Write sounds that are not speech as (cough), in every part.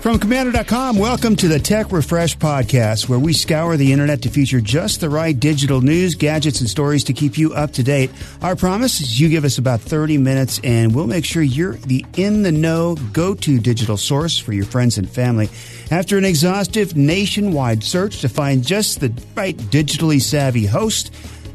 From Komando.com, welcome to the Tech Refresh Podcast, where we scour the internet to feature just the right digital news, gadgets, and stories to keep you up to date. Our promise is you give us about 30 minutes and we'll make sure you're the in the know go to digital source for your friends and family. After an exhaustive nationwide search to find just the right digitally savvy host,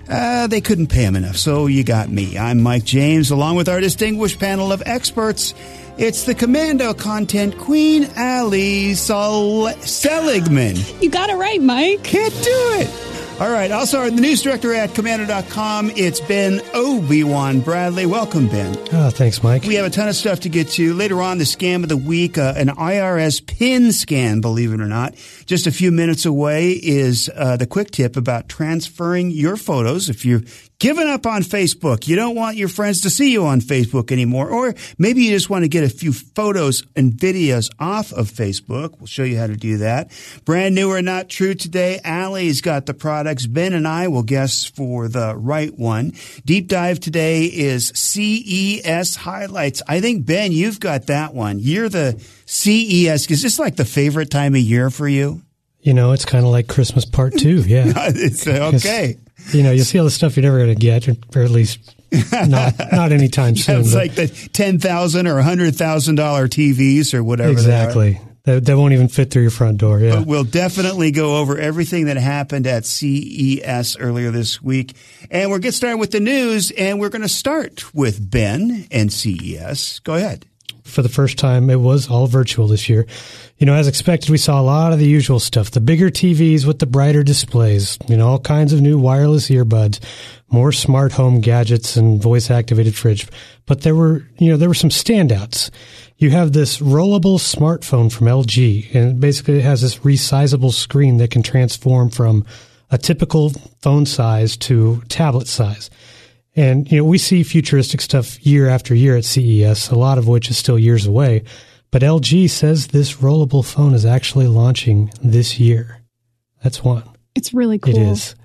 uh, they couldn't pay him enough, so you got me. I'm Mike James, along with our distinguished panel of experts. It's the Komando content queen, Allie Sol- Seligman. You got it right, Mike. Can't do it. All right. Also, the news director at Komando.com, it's Ben Obi-Wan Bradley. Welcome, Ben. Oh, thanks, Mike. We have a ton of stuff to get to. Later on, the scam of the week, uh, an IRS PIN scan, believe it or not. Just a few minutes away is uh, the quick tip about transferring your photos. If you're given up on Facebook. You don't want your friends to see you on Facebook anymore. Or maybe you just want to get a few photos and videos off of Facebook. We'll show you how to do that. Brand new or not true today. Allie's got the products. Ben and I will guess for the right one. Deep dive today is CES highlights. I think, Ben, you've got that one. You're the CES. Is this like the favorite time of year for you? You know, it's kind of like Christmas part two. Yeah. (laughs) it's uh, okay you know, you'll see all the stuff you're never going to get, or at least not not anytime (laughs) soon. it's like the ten thousand or hundred thousand dollar TVs or whatever. Exactly. They, they, won't even fit through your front door. Yeah. But we'll definitely go over everything that happened at CES earlier this week, and we'll get started with the news. And we're going to start with Ben and CES. Go ahead for the first time. It was all virtual this year. You know, as expected, we saw a lot of the usual stuff. The bigger TVs with the brighter displays, you know, all kinds of new wireless earbuds, more smart home gadgets and voice activated fridge. But there were, you know, there were some standouts. You have this rollable smartphone from LG and basically it has this resizable screen that can transform from a typical phone size to tablet size. And, you know, we see futuristic stuff year after year at CES, a lot of which is still years away. But LG says this rollable phone is actually launching this year. That's one. It's really cool. It is.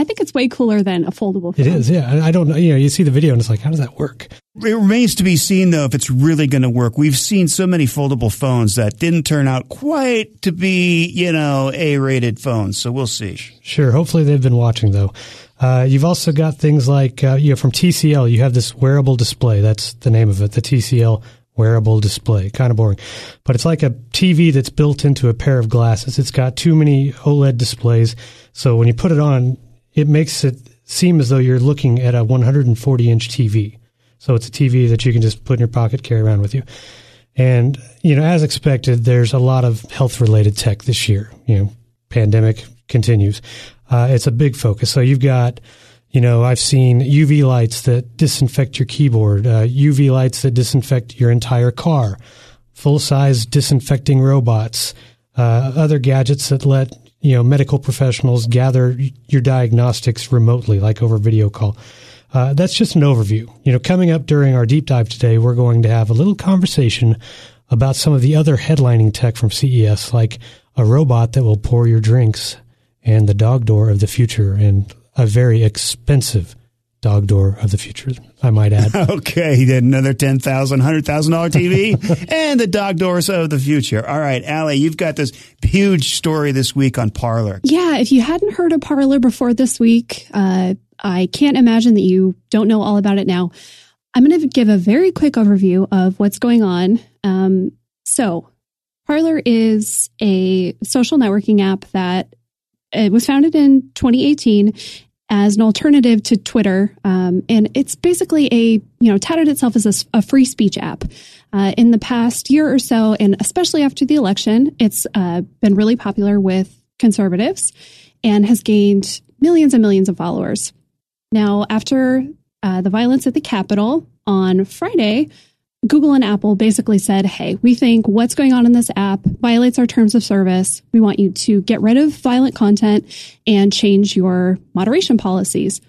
I think it's way cooler than a foldable phone. It is, yeah. I don't know. You know, you see the video and it's like, how does that work? It remains to be seen, though, if it's really going to work. We've seen so many foldable phones that didn't turn out quite to be, you know, A rated phones. So we'll see. Sure. Hopefully they've been watching, though. Uh, you've also got things like, uh, you know, from TCL, you have this wearable display. That's the name of it, the TCL wearable display. Kind of boring. But it's like a TV that's built into a pair of glasses. It's got too many OLED displays. So when you put it on, it makes it seem as though you're looking at a 140 inch TV. So it's a TV that you can just put in your pocket, carry around with you. And, you know, as expected, there's a lot of health related tech this year. You know, pandemic continues uh, it's a big focus. So you've got, you know, I've seen UV lights that disinfect your keyboard, uh, UV lights that disinfect your entire car, full size disinfecting robots, uh, other gadgets that let you know medical professionals gather your diagnostics remotely, like over video call. Uh, that's just an overview. You know, coming up during our deep dive today, we're going to have a little conversation about some of the other headlining tech from CES, like a robot that will pour your drinks and the dog door of the future and a very expensive dog door of the future, I might add. (laughs) okay, he did another ten thousand, hundred thousand dollar TV, (laughs) and the dog doors of the future. All right, Allie, you've got this huge story this week on Parler. Yeah, if you hadn't heard of Parler before this week, uh, I can't imagine that you don't know all about it now. I'm going to give a very quick overview of what's going on. Um, so, Parler is a social networking app that it was founded in 2018 as an alternative to Twitter, um, and it's basically a you know touted itself as a, a free speech app. Uh, in the past year or so, and especially after the election, it's uh, been really popular with conservatives and has gained millions and millions of followers. Now, after uh, the violence at the Capitol on Friday, Google and Apple basically said, Hey, we think what's going on in this app violates our terms of service. We want you to get rid of violent content and change your moderation policies.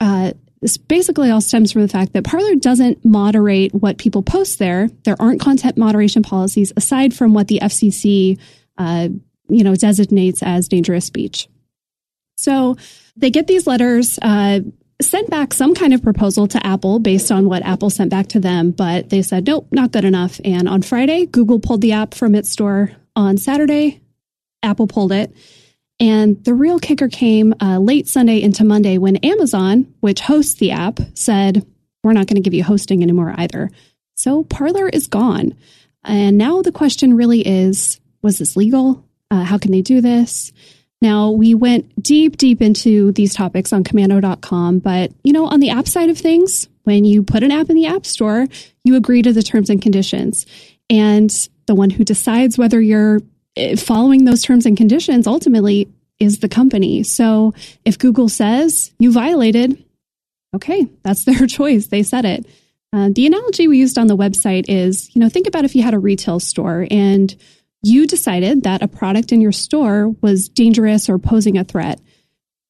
Uh, this basically all stems from the fact that Parler doesn't moderate what people post there. There aren't content moderation policies aside from what the FCC, uh, you know, designates as dangerous speech. So they get these letters. Uh, sent back some kind of proposal to Apple based on what Apple sent back to them, but they said, nope, not good enough. And on Friday, Google pulled the app from its store. On Saturday, Apple pulled it. And the real kicker came uh, late Sunday into Monday when Amazon, which hosts the app, said, we're not going to give you hosting anymore either. So Parler is gone. And now the question really is was this legal? Uh, how can they do this? Now, we went deep, deep into these topics on komando.com, but you know, on the app side of things, when you put an app in the app store, you agree to the terms and conditions. And the one who decides whether you're eh, following those terms and conditions ultimately is the company. So if Google says you violated, okay, that's (laughs) their choice. They said it. Uh, the analogy we used on the website is, you know, think about if you had a retail store and you decided that a product in your store was dangerous or posing a threat.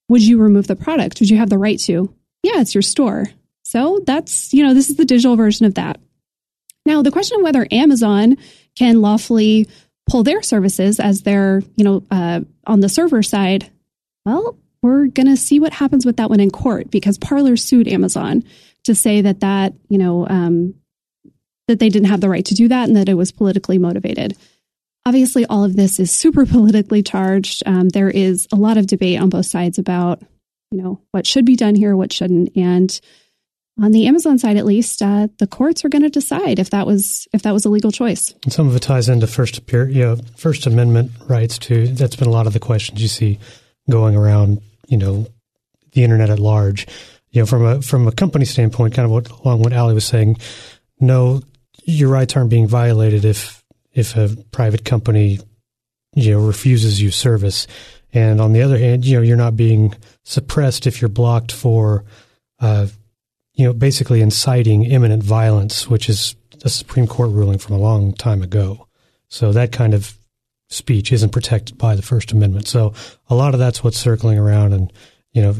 Would you remove the product? Would you have the right to? Yeah, it's your store. So that's, you know, this is the digital version of that. Now, the question of whether Amazon can lawfully pull their services as they're, you know, uh, on the server side, well, we're going to see what happens with that one in court because Parler sued Amazon to say that that, you know, um, that they didn't have the right to do that and that it was politically motivated. Obviously, all of this is super (laughs) politically charged. Um, there is a lot of debate on both sides about, you know, what should be done here, what shouldn't, and on the Amazon side, at least, uh, the courts are going to decide if that was if that was a legal choice. And some of it ties into first you know, First Amendment rights too. That's been a lot of the questions you see going around. You know, the internet at large. You know, from a from a company standpoint, kind of what along what Allie was saying. No, your rights aren't being violated if if a private company you know refuses you service. And on the other hand you know you're not being suppressed if you're blocked for uh, you know basically inciting imminent violence which is a supreme court ruling from a long time ago. So that kind of speech isn't protected by the first amendment. So a lot of that's what's circling around and you know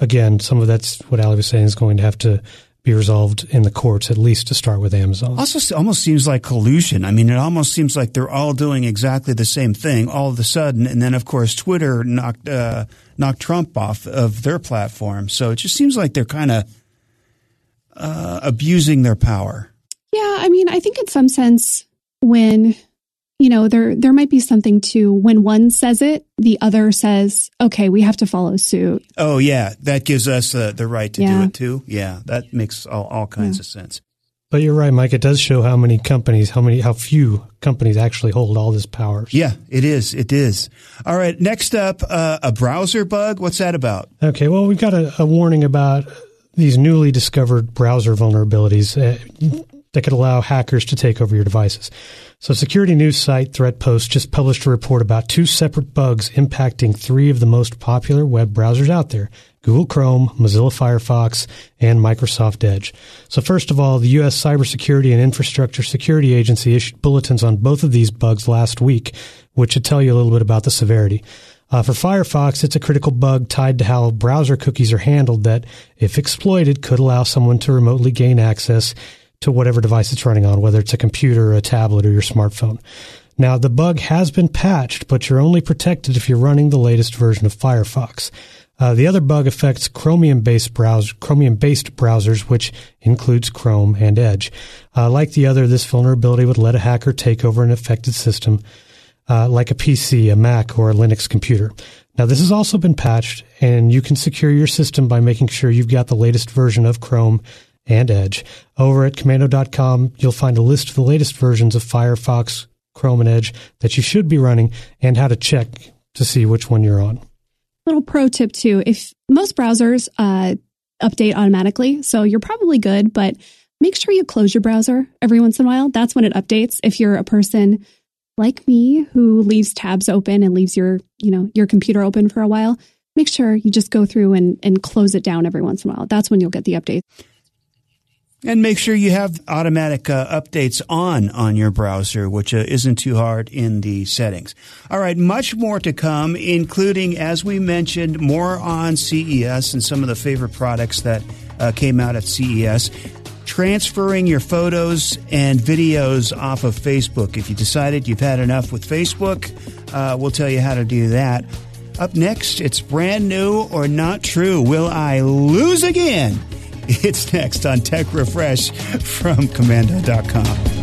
again some of that's what allie was saying is going to have to be resolved in the courts, at least to start with Amazon. Also, almost seems like collusion. I mean, it almost seems like they're all doing exactly the same thing all of a sudden, and then of course Twitter knocked uh, knocked Trump off of their platform. So it just seems like they're kind of uh, abusing their power. Yeah, I mean, I think in some sense when you know there there might be something to when one says it the other says okay we have to follow suit. Oh yeah. That gives us uh, the right to yeah. do it too. Yeah. That makes all, all kinds yeah. of sense. But you're right mike. It does show how many companies how many how few companies actually hold all this power yeah it is. It is. All right. Next up uh, a browser bug. What's that about? Okay. Well we've got a, a warning about these newly discovered browser vulnerabilities. Uh, that could allow hackers to take over your devices. So, security news site ThreatPost just published a report about two separate bugs impacting three of the most popular web browsers out there Google Chrome, Mozilla Firefox, and Microsoft Edge. So, first of all, the U.S. Cybersecurity and Infrastructure Security Agency issued bulletins on both of these bugs last week, which should tell you a little bit about the severity. Uh, for Firefox, it's a critical bug tied to how browser cookies are handled that, if exploited, could allow someone to remotely gain access to whatever device it's running on, whether it's a computer, a tablet, or your smartphone. Now, the bug has been patched, but you're only protected if you're running the latest version of Firefox. Uh, the other bug affects Chromium-based browser, Chromium-based browsers, which includes Chrome and Edge. Uh, like the other, this vulnerability would let a hacker take over an affected system, uh, like a PC, a Mac, or a Linux computer. Now, this has also been patched, and you can secure your system by making sure you've got the latest version of Chrome and Edge. Over at komando.com, you'll find a list of the latest versions of Firefox, Chrome, and Edge that you should be running and how to check to see which one you're on. Little pro tip too if most browsers uh, update automatically, so you're probably good, but make sure you close your browser every once in a while. That's when it updates. If you're a person like me who leaves tabs open and leaves your, you know, your computer open for a while, make sure you just go through and, and close it down every once in a while. That's when you'll get the updates. And make sure you have automatic uh, updates on on your browser, which uh, isn't too hard in the settings. All right, much more to come, including, as we mentioned, more on CES and some of the favorite products that uh, came out at CES. Transferring your photos and videos off of Facebook. If you decided you've had enough with Facebook, uh, we'll tell you how to do that. Up next, it's brand new or not true. Will I lose again? (laughs) It's next on Tech Refresh from Komando.com.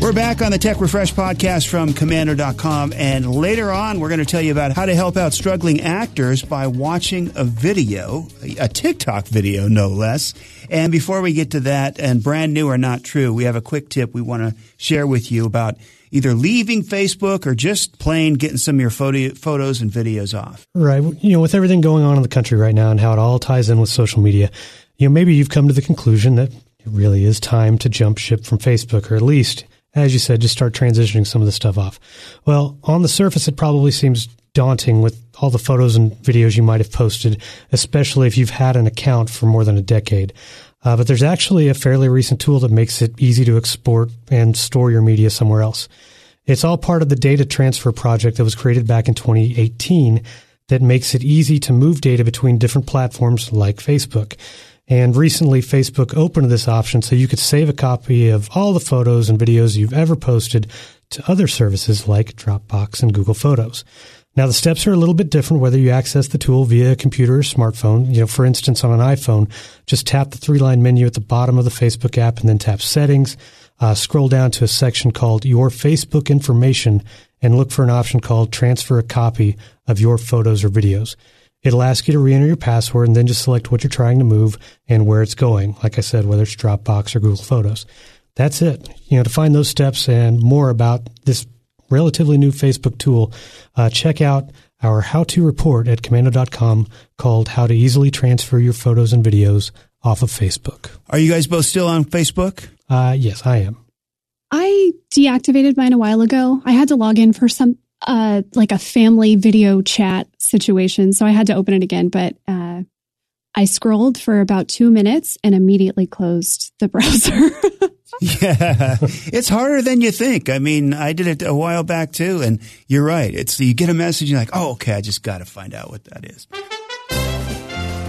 We're back on the Tech Refresh podcast from Komando.com. And later on, we're going to tell you about how to help out struggling actors by watching a video, a TikTok video, no less. And before we get to that, and brand new or not true, we have a quick tip we want to share with you about either leaving Facebook or just plain getting some of your photo, photos and videos off. Right. You know, with everything going on in the country right now and how it all ties in with social media, you know, maybe you've come to the conclusion that it really is time to jump ship from Facebook, or at least as you said, just start transitioning some of the stuff off. Well, on the surface, it probably seems daunting with all the photos and videos you might have posted, especially if you've had an account for more than a decade. Uh, but there's actually a fairly recent tool that makes it easy to export and store your media somewhere else. It's all part of the data transfer project that was created back in 2018 that makes it easy to move data between different platforms like Facebook. And recently, Facebook opened this option so you could save a copy of all the photos and videos you've ever posted to other services like Dropbox and Google Photos. Now, the steps are a little bit different whether you access the tool via a computer or smartphone. You know, for instance, on an iPhone, just tap the three line menu at the bottom of the Facebook app and then tap Settings. Uh, scroll down to a section called Your Facebook Information and look for an option called Transfer a Copy of Your Photos or Videos. It'll ask you to re-enter your password and then just select what you're trying to move and where it's going. Like I said, whether it's Dropbox or Google Photos. That's it. You know, to find those steps and more about this relatively new Facebook tool, uh, check out our how-to report at komando.com called How to Easily Transfer Your Photos and Videos off of Facebook. Are you guys both still on Facebook? Uh, yes, I am. I deactivated mine a while ago. I had to log in for some uh, like a family video chat situation. So I had to open it again, but uh, I scrolled for about two minutes and immediately closed the (laughs) browser. Yeah, it's harder than you think. I mean, I did it a while back too, and you're right. It's you get a message, and you're like, oh, okay, I just got to find out what that is.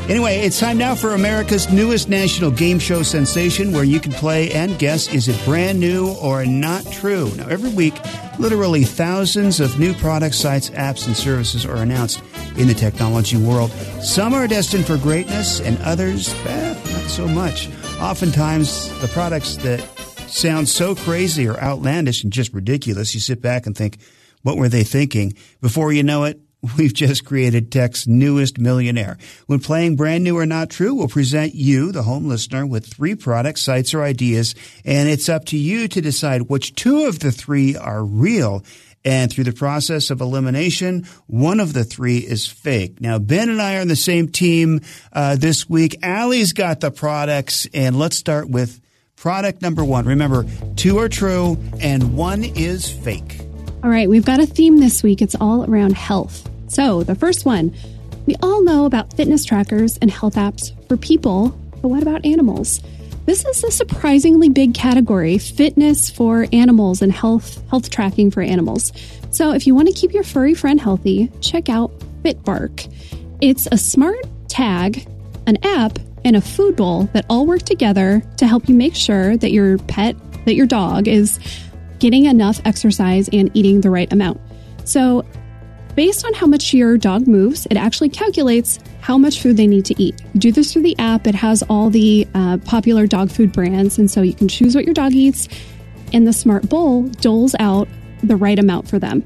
Anyway, it's time now for America's newest national game show sensation where you can play and guess is it brand new or not true. Now, every week, literally thousands of new products, sites, apps, and services are announced in the technology world. Some are destined for greatness and others, eh, not so much. Oftentimes, the products that sound so crazy or outlandish and just ridiculous, you sit back and think, what were they thinking? Before you know it, (laughs) We've just created tech's newest millionaire. When playing brand new or not true, we'll present you, the home listener, with three products, sites, or ideas, and it's up to you to decide which two of the three are real. And through the process of elimination, one of the three is fake. Now, Ben and I are on the same team uh, this week. Allie's got the products, and let's start with product number one. Remember, two are true and one is fake. All right, we've got a theme this week. It's all around health. So, the first one we all know about fitness trackers and health apps for people, but what about animals? This is a surprisingly big category fitness for animals and health, health tracking for animals. So, if you want to keep your furry friend healthy, check out FitBark. It's a smart tag, an app, and a food bowl that all work together to help you make sure that your pet, that your dog is getting enough exercise and eating the right amount. So, Based on how much your dog moves, it actually calculates how much food they need to eat. You do this through the app. It has all the uh, popular dog food brands, and so you can choose what your dog eats, and the smart bowl doles out the right amount for them.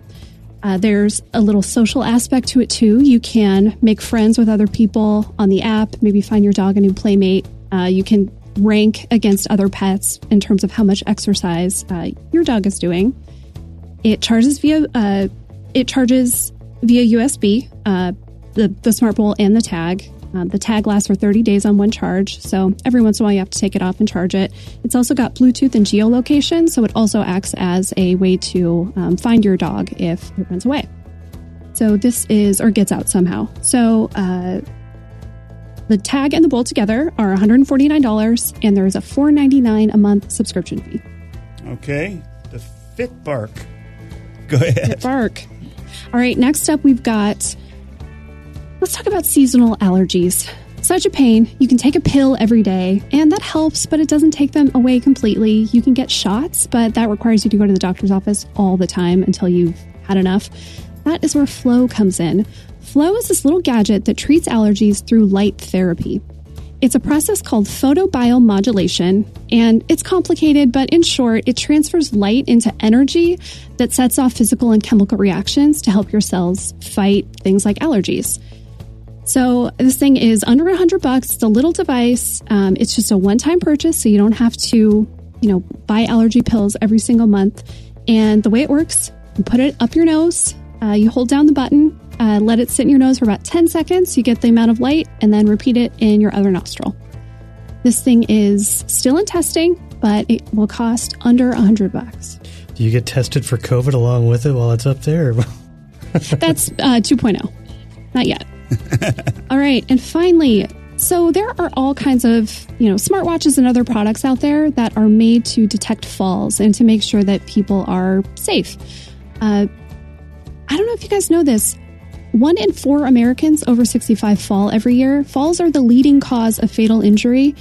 Uh, there's a little social aspect to it too. You can make friends with other people on the app, maybe find your dog a new playmate. Uh, you can rank against other pets in terms of how much exercise uh, your dog is doing. It charges via uh, it charges via USB, uh, the, the Smart Bowl and the tag. Um, the tag lasts for 30 days on one charge, so every once in a while you have to take it off and charge it. It's also got Bluetooth and geolocation, so it also acts as a way to um, find your dog if it runs away. So this is, or gets out somehow. So uh, the tag and the bowl together are $149, and there is a $4.99 a month subscription fee. Okay, the FitBark. Go ahead. FitBark. All right, next up we've got let's talk about seasonal allergies. such a pain. You can take a pill every day, and that helps, but it doesn't take them away completely. You can get shots, but that requires you to go to the doctor's office all the time until you've had enough. That is where Flo comes in. Flo is this little gadget that treats allergies through light therapy. It's a process called photobiomodulation, and it's complicated, but in short, it transfers light into energy that sets off physical and chemical reactions to help your cells fight things like allergies. So this thing is under a hundred bucks. It's a little device. Um, it's just a one-time purchase, so you don't have to, you know, buy allergy pills every single month. And the way it works, you put it up your nose. Uh, you hold down the button, uh, let it sit in your nose for about 10 seconds. You get the amount of light, and then repeat it in your other nostril. This thing is still in testing, but it will cost under a hundred bucks. Do you get tested for COVID along with it while it's up there? (laughs) That's uh, 2.0. Not yet. (laughs) all right. And finally, so there are all kinds of, you know, smartwatches and other products out there that are made to detect falls and to make sure that people are safe. Uh, I don't know if you guys know this. One in four Americans over 65 fall every year. Falls are the leading cause of fatal injury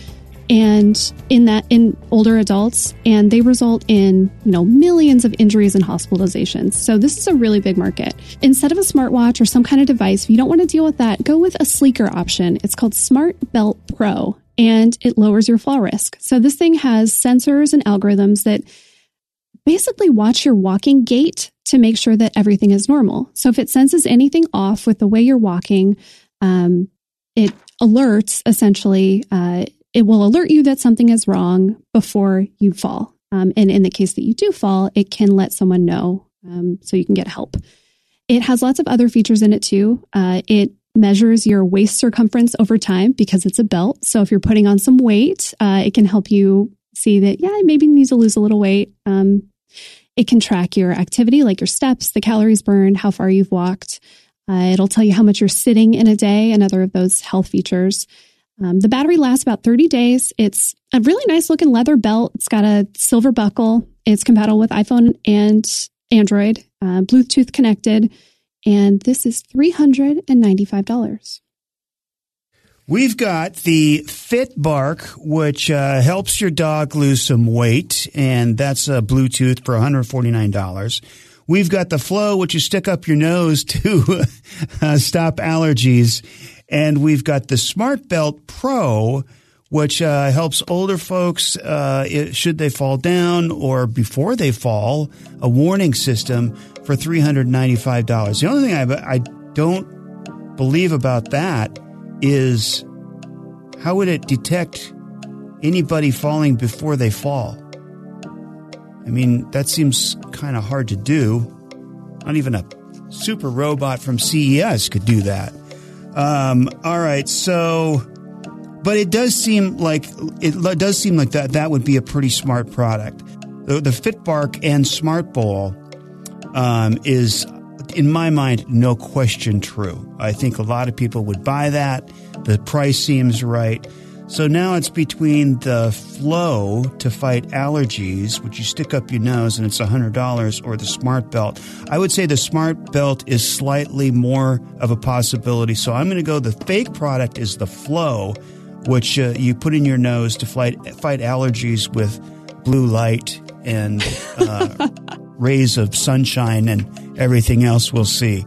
and in that in older adults and they result in you know millions of injuries and hospitalizations so this is a really big market instead of a smartwatch or some kind of device if you don't want to deal with that go with a sleeker option it's called smart belt pro and it lowers your fall risk so this thing has sensors and algorithms that basically watch your walking gait to make sure that everything is normal so if it senses anything off with the way you're walking um, it alerts essentially uh, it will alert you that something is wrong before you fall. Um, and in the case that you do fall, it can let someone know um, so you can get help. It has lots of other features in it too. Uh, it measures your waist circumference over time because it's a belt. So if you're putting on some weight, uh, it can help you see that, yeah, maybe you need to lose a little weight. Um, it can track your activity, like your steps, the calories burned, how far you've walked. Uh, it'll tell you how much you're sitting in a day, another of those health features. Um, the battery lasts about 30 days. It's a really nice looking leather belt. It's got a silver buckle. It's compatible with iPhone and Android, uh, Bluetooth connected, and this is $395. We've got the FitBark, which uh, helps your dog lose some weight, and that's a Bluetooth for $149. We've got the Flow, which you stick up your nose (laughs) to uh, stop allergies. And we've got the Smart Belt Pro, which uh, helps older folks, uh, it, should they fall down or before they fall, a warning system for $395. The only thing I, I don't believe about that is how would it detect anybody falling before they fall? I mean, that seems kind of hard to do. Not even a super robot from CES could do that. Um, all right, so, but it does seem like it does seem like that that would be a pretty smart product. The, the FitBark and Smart Bowl um, is, in my mind, no question true. I think a lot of people would buy that. The price seems right. So now it's between the flow to fight allergies, which you stick up your nose and it's $100, or the Smart Belt. I would say the Smart Belt is slightly more of a possibility. So I'm going to go the fake product is the flow, which uh, you put in your nose to fight, fight allergies with blue light and uh, (laughs) rays of sunshine and everything else we'll see.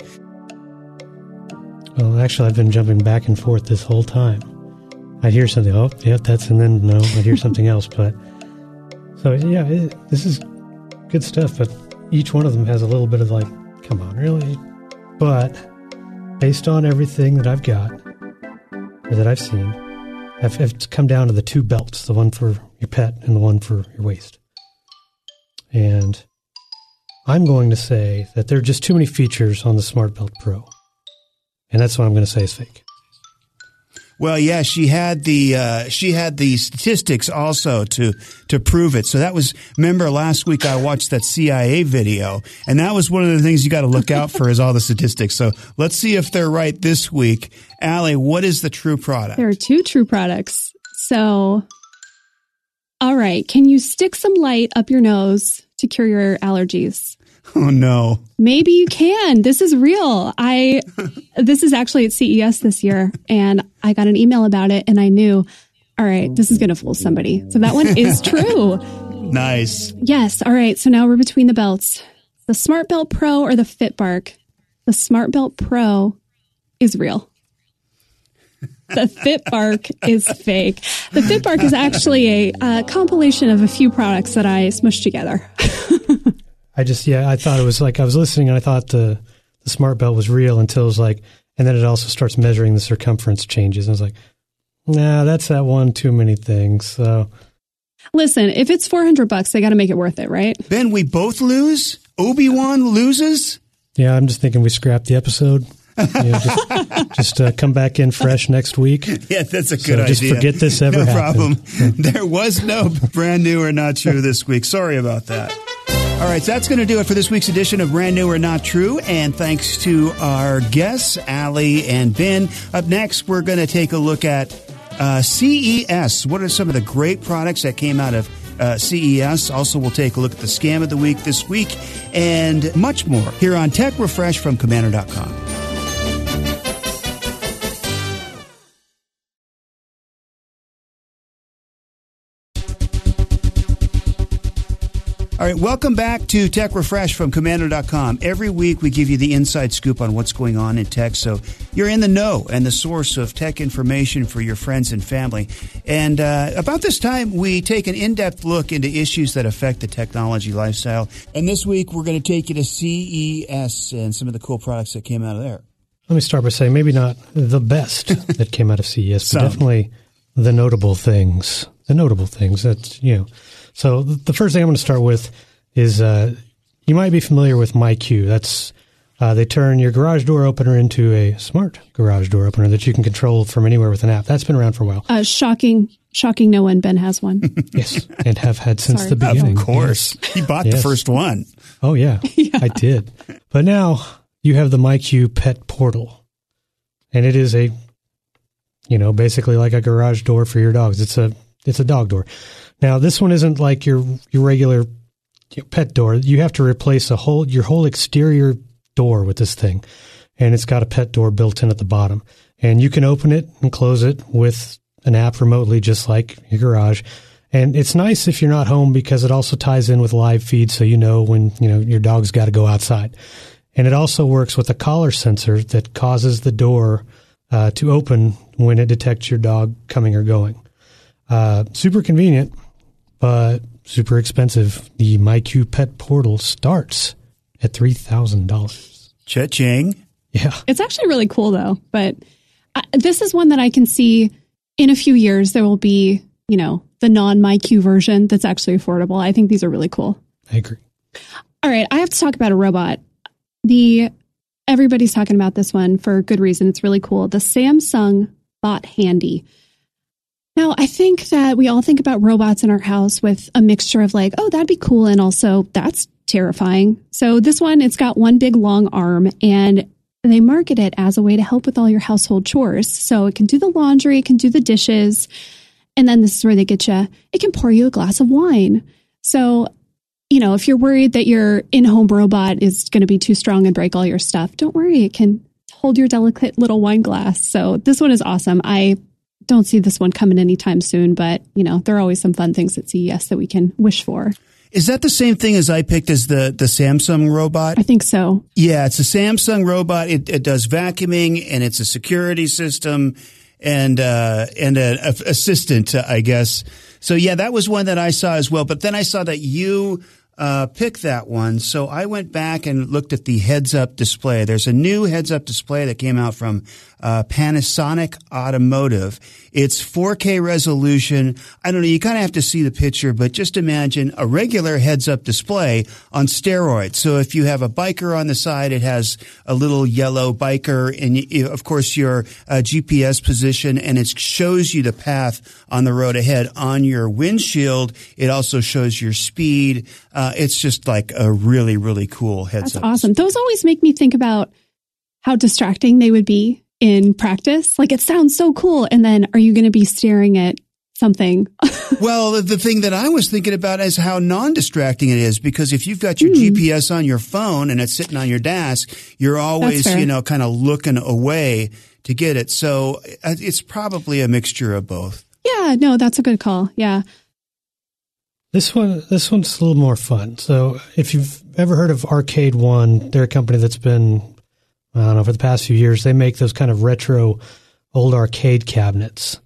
Well, actually, I've been jumping back and forth this whole time. I'd hear something. Oh, yeah, that's and then no, I'd hear something (laughs) else. But so yeah, it, this is good stuff. But each one of them has a little bit of like, come on, really? But based on everything that I've got or that I've seen, I've, I've come down to the two belts: the one for your pet and the one for your waist. And I'm going to say that there are just too many features on the Smart Belt Pro, and that's what I'm going to say is fake. Well, yeah, she had the uh, she had the statistics also to to prove it. So that was remember last week I watched that CIA video, and that was one of the things you got to look out for is all the statistics. So let's see if they're right this week. Allie, what is the true product? There are two true products. So, all right, can you stick some light up your nose to cure your allergies? (laughs) Oh no. Maybe you can. This is real. I this is actually at CES this year and I got an email about it and I knew, all right, this is going to fool somebody. So that one is (laughs) true. Nice. Yes. All right. So now we're between the belts. The Smart Belt Pro or the FitBark. The Smart Belt Pro is real. The (laughs) FitBark is fake. The FitBark is actually a uh, compilation of a few products that I smushed together. I just yeah, I thought it was like I was listening and I thought the the smart belt was real until it was like, and then it also starts measuring the circumference changes. And I was like, nah, that's that one too many things. So Listen, if it's 400 bucks, they got to make it worth it, right? Ben, we both lose? Obi Wan loses? yeah, I'm just thinking we scrap the episode. (laughs) You know, just just uh, come back in fresh next week. Yeah, that's a So idea. just forget this ever no happened. problem. there was no brand new or not true this week. Sorry about that. All right, so that's going to do it for this week's edition of Brand New or Not True. And thanks to our guests, Allie and Ben. Up next, we're going to take a look at uh, CES. What are some of the great products that came out of uh, CES? Also, we'll take a look at the scam of the week this week and much more here on Tech Refresh from Komando.com. right, welcome back to Tech Refresh from Komando.com. Every week we give you the inside scoop on what's going on in tech, so you're in the know and the source of tech information for your friends and family. And uh, about this time, we take an in depth look into issues that affect the technology lifestyle. And this week we're going to take you to CES and some of the cool products that came out of there. Let me start by saying maybe not the best (laughs) that came out of CES, but definitely the notable things. The notable things that you know. So the first thing I'm going to start with is uh, you might be familiar with MyQ. That's uh, they turn your garage door opener into a smart garage door opener that you can control from anywhere with an app. That's been around for a while. Uh, shocking, shocking no one. Ben has one. (laughs) Yes, and have had since Sorry. the beginning. Of course. He bought the first one. Oh (laughs) yeah, I did. But now you have the MyQ Pet Portal, and it is a, you know, basically like a garage door for your dogs. It's a it's a dog door. Now this one isn't like your your regular pet door. You have to replace a whole your whole exterior door with this thing, and it's got a pet door built in at the bottom, and you can open it and close it with an app remotely, just like your garage. And it's nice if you're not home because it also ties in with live feed, so you know when you know your dog's got to go outside. And it also works with a collar sensor that causes the door uh, to open when it detects your dog coming or going. Uh, super convenient, but super expensive. The MyQ Pet Portal starts at three thousand dollars. Cha-ching. Yeah, It's actually really cool though, but I, this is one that I can see in a few years there will be, you know, the non MyQ version that's actually affordable. I think these are really cool. I agree. All right, I have to talk about a robot. The everybody's talking about this one for good reason. It's really cool. The Samsung Bot Handy. Now, I think that we all think about robots in our house with a mixture of like, oh, that'd be cool, and also that's terrifying. So this one, it's got one big long arm, and they market it as a way to help with all your household chores. So it can do the laundry, it can do the dishes, and then this is where they get you. It can pour you a glass of wine. So you know, if you're worried that your in home robot is going to be too strong and break all your stuff, don't worry. It can hold your delicate little wine glass. So this one is awesome. I don't see this one coming anytime soon, but you know, there are always some fun things at CES that we can wish for. Is that the same thing as I picked as the, the Samsung robot? I think so. Yeah, it's a Samsung robot. It, it does vacuuming and it's a security system and uh, and an assistant, I guess. So yeah, that was one that I saw as well. But then I saw that you uh, picked that one, so I went back and looked at the heads-up display. There's a new heads-up display that came out from uh, Panasonic Automotive. It's 4K resolution. I don't know. You kind of have to see the picture, but just imagine a regular heads-up display on steroids. So if you have a biker on the side, it has a little yellow biker, and you, of course your uh, GPS position, and it shows you the path on the road ahead on your windshield. It also shows your speed. Uh, it's just like a really, really cool heads That's awesome. Those always make me think about how distracting they would be in practice. Like it sounds so cool. And then are you going to be staring at something. (laughs) well, the thing that I was thinking about is how non-distracting it is because if you've got your Mm. GPS on your phone and it's sitting on your desk, you're always, you know, kind of looking away to get it. So uh, it's probably a mixture of both. yeah, no, that's a good call. Yeah. This one, this one's a little more fun. So, if you've ever heard of Arcade One, they're a company that's been, I don't know, for the past few years. They make those kind of retro, old arcade cabinets.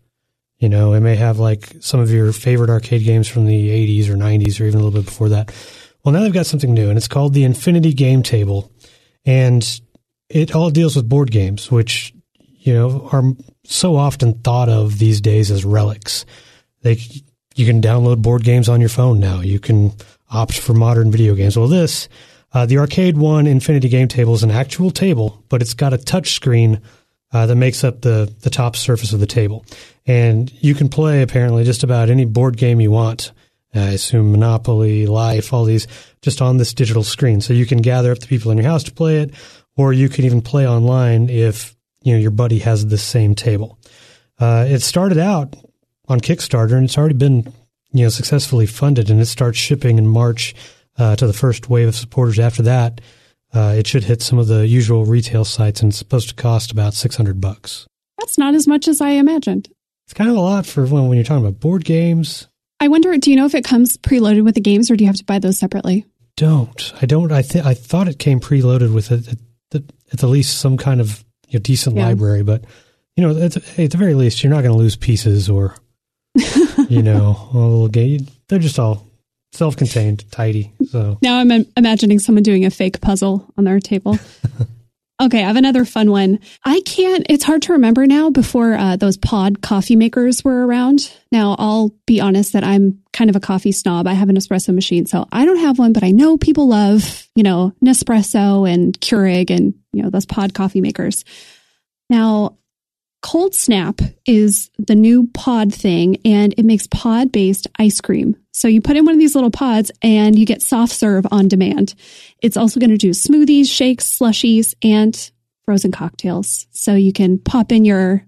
You know, it may have like some of your favorite arcade games from the '80s or '90s, or even a little bit before that. Well, now they've got something new, and it's called the Infinity Game Table, and it all deals with board games, which you know are so often thought of these days as relics. They you can download board games on your phone now. You can opt for modern video games. Well, this, uh, the Arcade One Infinity Game Table is an actual table, but it's got a touch screen uh, that makes up the the top surface of the table, and you can play apparently just about any board game you want. Uh, I assume Monopoly, Life, all these just on this digital screen. So you can gather up the people in your house to play it, or you can even play online if you know your buddy has the same table. Uh, it started out on Kickstarter, and it's already been you know successfully funded, and it starts shipping in March uh, to the first wave of supporters. After that, uh, it should hit some of the usual retail sites, and it's supposed to cost about six hundred bucks. That's not as much as I imagined. It's kind of a lot for when, when you're talking about board games. I wonder, do you know if it comes preloaded with the games or do you have to buy those separately? Don't I don't I think I thought it came preloaded with it at, the least some kind of you know, decent Yeah. library, but you know at, the- at the very least you're not going to lose pieces or (laughs) you know a little game. They're just all self-contained, tidy. So Now I'm im- imagining someone doing a fake puzzle on their table. (laughs) okay, I have another fun one. I can't, it's hard to remember now before uh, those pod coffee makers were around. Now, I'll be honest that I'm kind of a coffee snob. I have an espresso machine, so I don't have one, but I know people love, you know, Nespresso and Keurig and, you know, those pod coffee makers. Now, Cold Snap is the new pod thing and it makes pod based ice cream. So you put in one of these little pods and you get soft serve on demand. It's also going to do smoothies, shakes, slushies, and frozen cocktails. So you can pop in your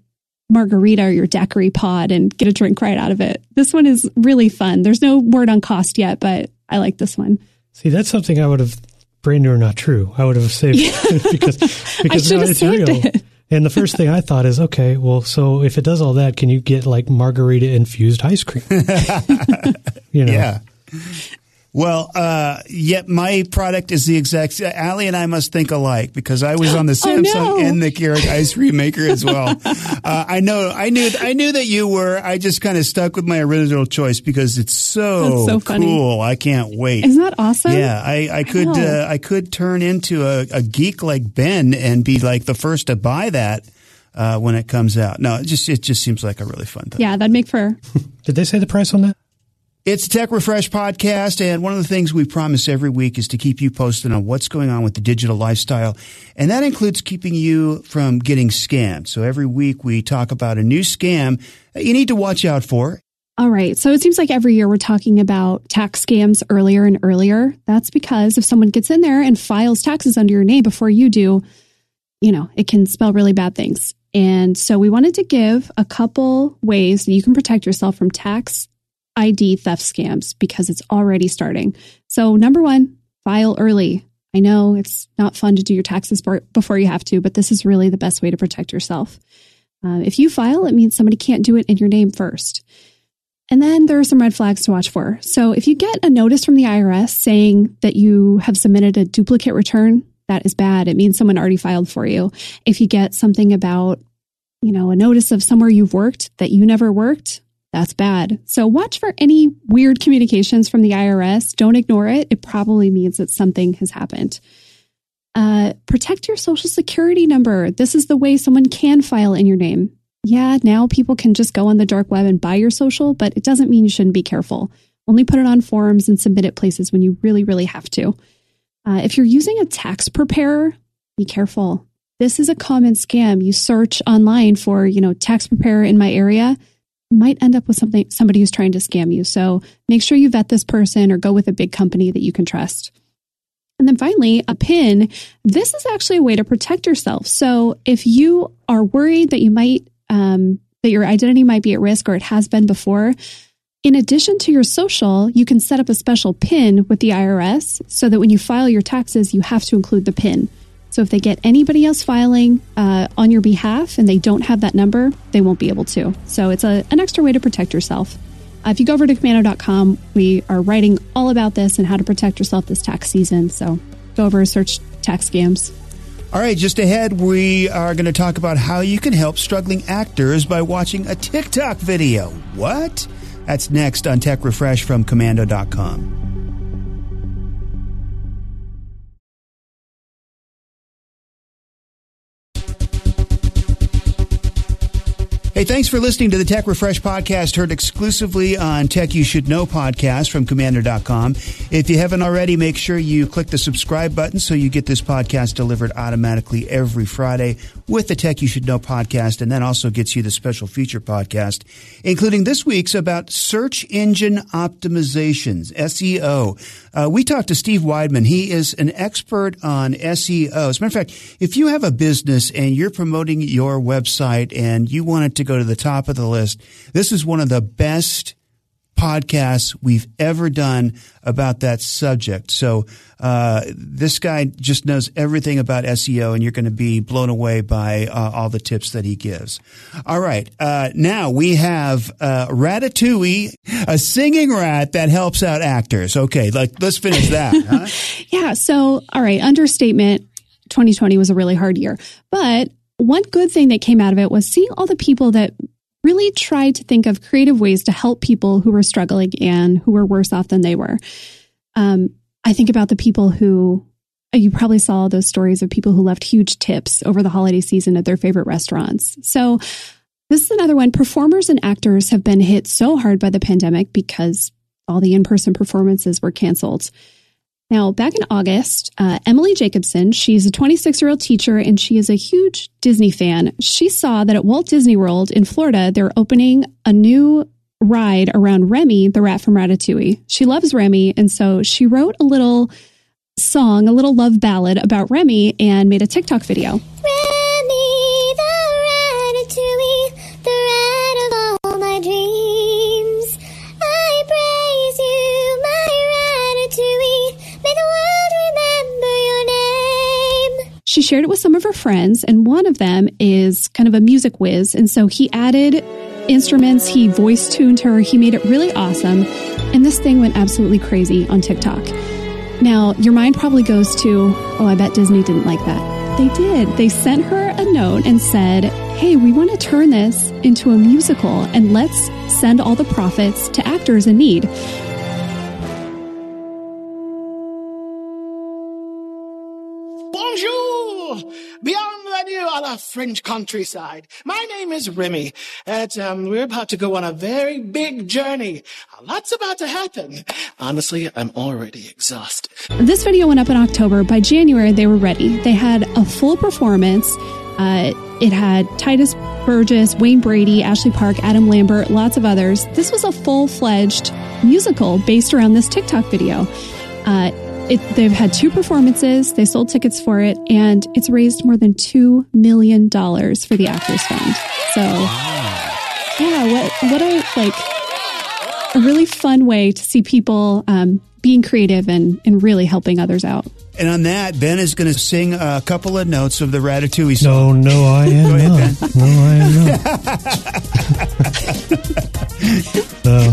margarita or your daiquiri pod and get a drink right out of it. This one is really fun. There's no word on cost yet, but I like this one. see, that's something I would have brand new or not true. I would have saved (laughs) (laughs) because because should no, have it's saved real. it. And the (laughs) first thing I thought is, okay, well, so if it does all that, can you get like margarita infused ice cream? (laughs) (laughs) you know, Yeah. Well, uh, yet my product is the exact. Allie and I must think alike because I was on the (gasps) Samsung Oh, no. and the Keurig ice cream maker as well. (laughs) uh, I know, I knew, I knew that you were. I just kind of stuck with my original choice because it's so, That's so funny. cool. I can't wait. Isn't that awesome? Yeah, I, I could Wow. uh, I could turn into a, a geek like Ben and be like the first to buy that uh, when it comes out. No, it just it just seems like a really fun thing. Yeah, that'd make for (laughs) Did they say the price on that? It's Tech Refresh podcast, and one of the things we promise every week is to keep you posted on what's going on with the digital lifestyle, and that includes keeping you from getting scammed. So every week we talk about a new scam you need to watch out for. All right. So it seems like every year we're talking about tax scams earlier and earlier. That's because if someone gets in there and files taxes under your name before you do, you know, it can spell really bad things. And so we wanted to give a couple ways that you can protect yourself from tax ID theft scams because it's already starting. So, number one, file early. I know it's not fun to do your taxes before you have to, but this is really the best way to protect yourself. Uh, if you file, it means somebody can't do it in your name first. And then there are some red flags to watch for. So if you get a notice from the IRS saying that you have submitted a duplicate return, that is bad. It means someone already filed for you. If you get something about, you know, a notice of somewhere you've worked that you never worked, that's bad. So watch for any weird communications from the IRS. Don't ignore it. It probably means that something has happened. Uh, protect your social security number. This is the way someone can file in your name yeah, now people can just go on the dark web and buy your social, but it doesn't mean you shouldn't be careful. Only put it on forums and submit it places when you really, really have to. Uh, if you're using a tax preparer, be careful. This is a common scam. You search online for, you know, tax preparer in my area, might end up with something somebody who's trying to scam you. So make sure you vet this person or go with a big company that you can trust. And then finally, a PIN. This is actually a way to protect yourself. So if you are worried that you might um, that your identity might be at risk or it has been before, in addition to your social, you can set up a special PIN with the IRS so that when you file your taxes, you have to include the PIN. So if they get anybody else filing uh, on your behalf and they don't have that number, they won't be able to. So it's a, an extra way to protect yourself. Uh, if you go over to komando.com, we are writing all about this and how to protect yourself this tax season. So go over and search tax scams. All right, just ahead, we are going to talk about how you can help struggling actors by watching a TikTok video. What? That's next on Tech Refresh from komando.com. Hey, thanks for listening to the Tech Refresh podcast, heard exclusively on Tech You Should Know podcast from komando.com. If you haven't already, make sure you click the subscribe button so you get this podcast delivered automatically every Friday with the Tech You Should Know podcast, and then also gets you the special feature podcast, including this week's about search engine optimizations, SEO. Uh, we talked to Steve Weidman. He is an expert on SEO. As a matter of fact, if you have a business and you're promoting your website and you want it to go to the top of the list, this is one of the best podcasts we've ever done about that subject. So uh, this guy just knows everything about SEO, and you're going to be blown away by uh, all the tips that he gives. All right, uh, now we have uh, Ratatouille, a singing rat that helps out actors. Okay, like let's finish that. (laughs) huh? Yeah. So, all right, understatement 2020 was a really hard year. But one good thing that came out of it was seeing all the people that really tried to think of creative ways to help people who were struggling and who were worse off than they were. Um, I think about the people who you probably saw those stories of people who left huge tips over the holiday season at their favorite restaurants. So, this is another one. Performers and actors have been hit so hard by the pandemic because all the in person performances were canceled. Now, back in August, uh, Emily Jacobson, she's a 26 year old teacher and she is a huge Disney fan. She saw that at Walt Disney World in Florida, they're opening a new ride around Remy, the rat from Ratatouille. She loves Remy, and so she wrote a little song, a little love ballad about Remy and made a TikTok video. She shared it with some of her friends, and one of them is kind of a music whiz. And so he added instruments, he voice tuned her, he made it really awesome. And this thing went absolutely crazy on TikTok. Now, your mind probably goes to, oh, I bet Disney didn't like that. They did. They sent her a note and said, hey, we want to turn this into a musical and let's send all the profits to actors in need. French countryside. My name is Remy, and um, we're about to go on a very big journey. A lot's about to happen. Honestly, I'm already exhausted. This video went up in October. By January, they were ready. They had a full performance. Uh, it had Tituss Burgess, Wayne Brady, Ashley Park, Adam Lambert, lots of others. This was a full fledged musical based around this TikTok video. Uh, it, they've had two performances. They sold tickets for it, and it's raised more than two million dollars for the Actors Fund. So, yeah, what what a like a really fun way to see people um, being creative and and really helping others out. And on that, Ben is going to sing a couple of notes of the Ratatouille song. No, no, I (laughs) am Go ahead, not. No, I am not. (laughs)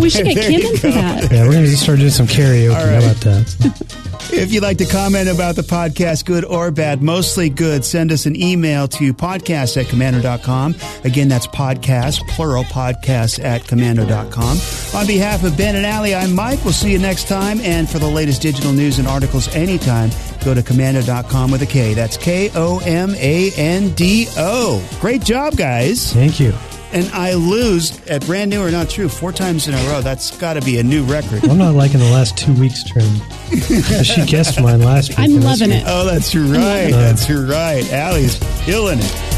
We should get Kim in for that. Yeah, we're going to start doing some karaoke. How about that? (laughs) If you'd like to comment about the podcast, good or bad, mostly good, send us an email to podcast at komando.com. Again, that's podcast, plural podcast at komando.com. On behalf of Ben and Allie, I'm Mike. We'll see you next time. And for the latest digital news and articles anytime, go to komando.com with a K. That's K O M A N D O. Great job, guys. Thank you. And I lose at brand new or not true four times in a row. That's got to be a new record. I'm not liking the last two weeks trend. she guessed mine last week. I'm loving it. Oh, that's right. That's right. Allie's killing it.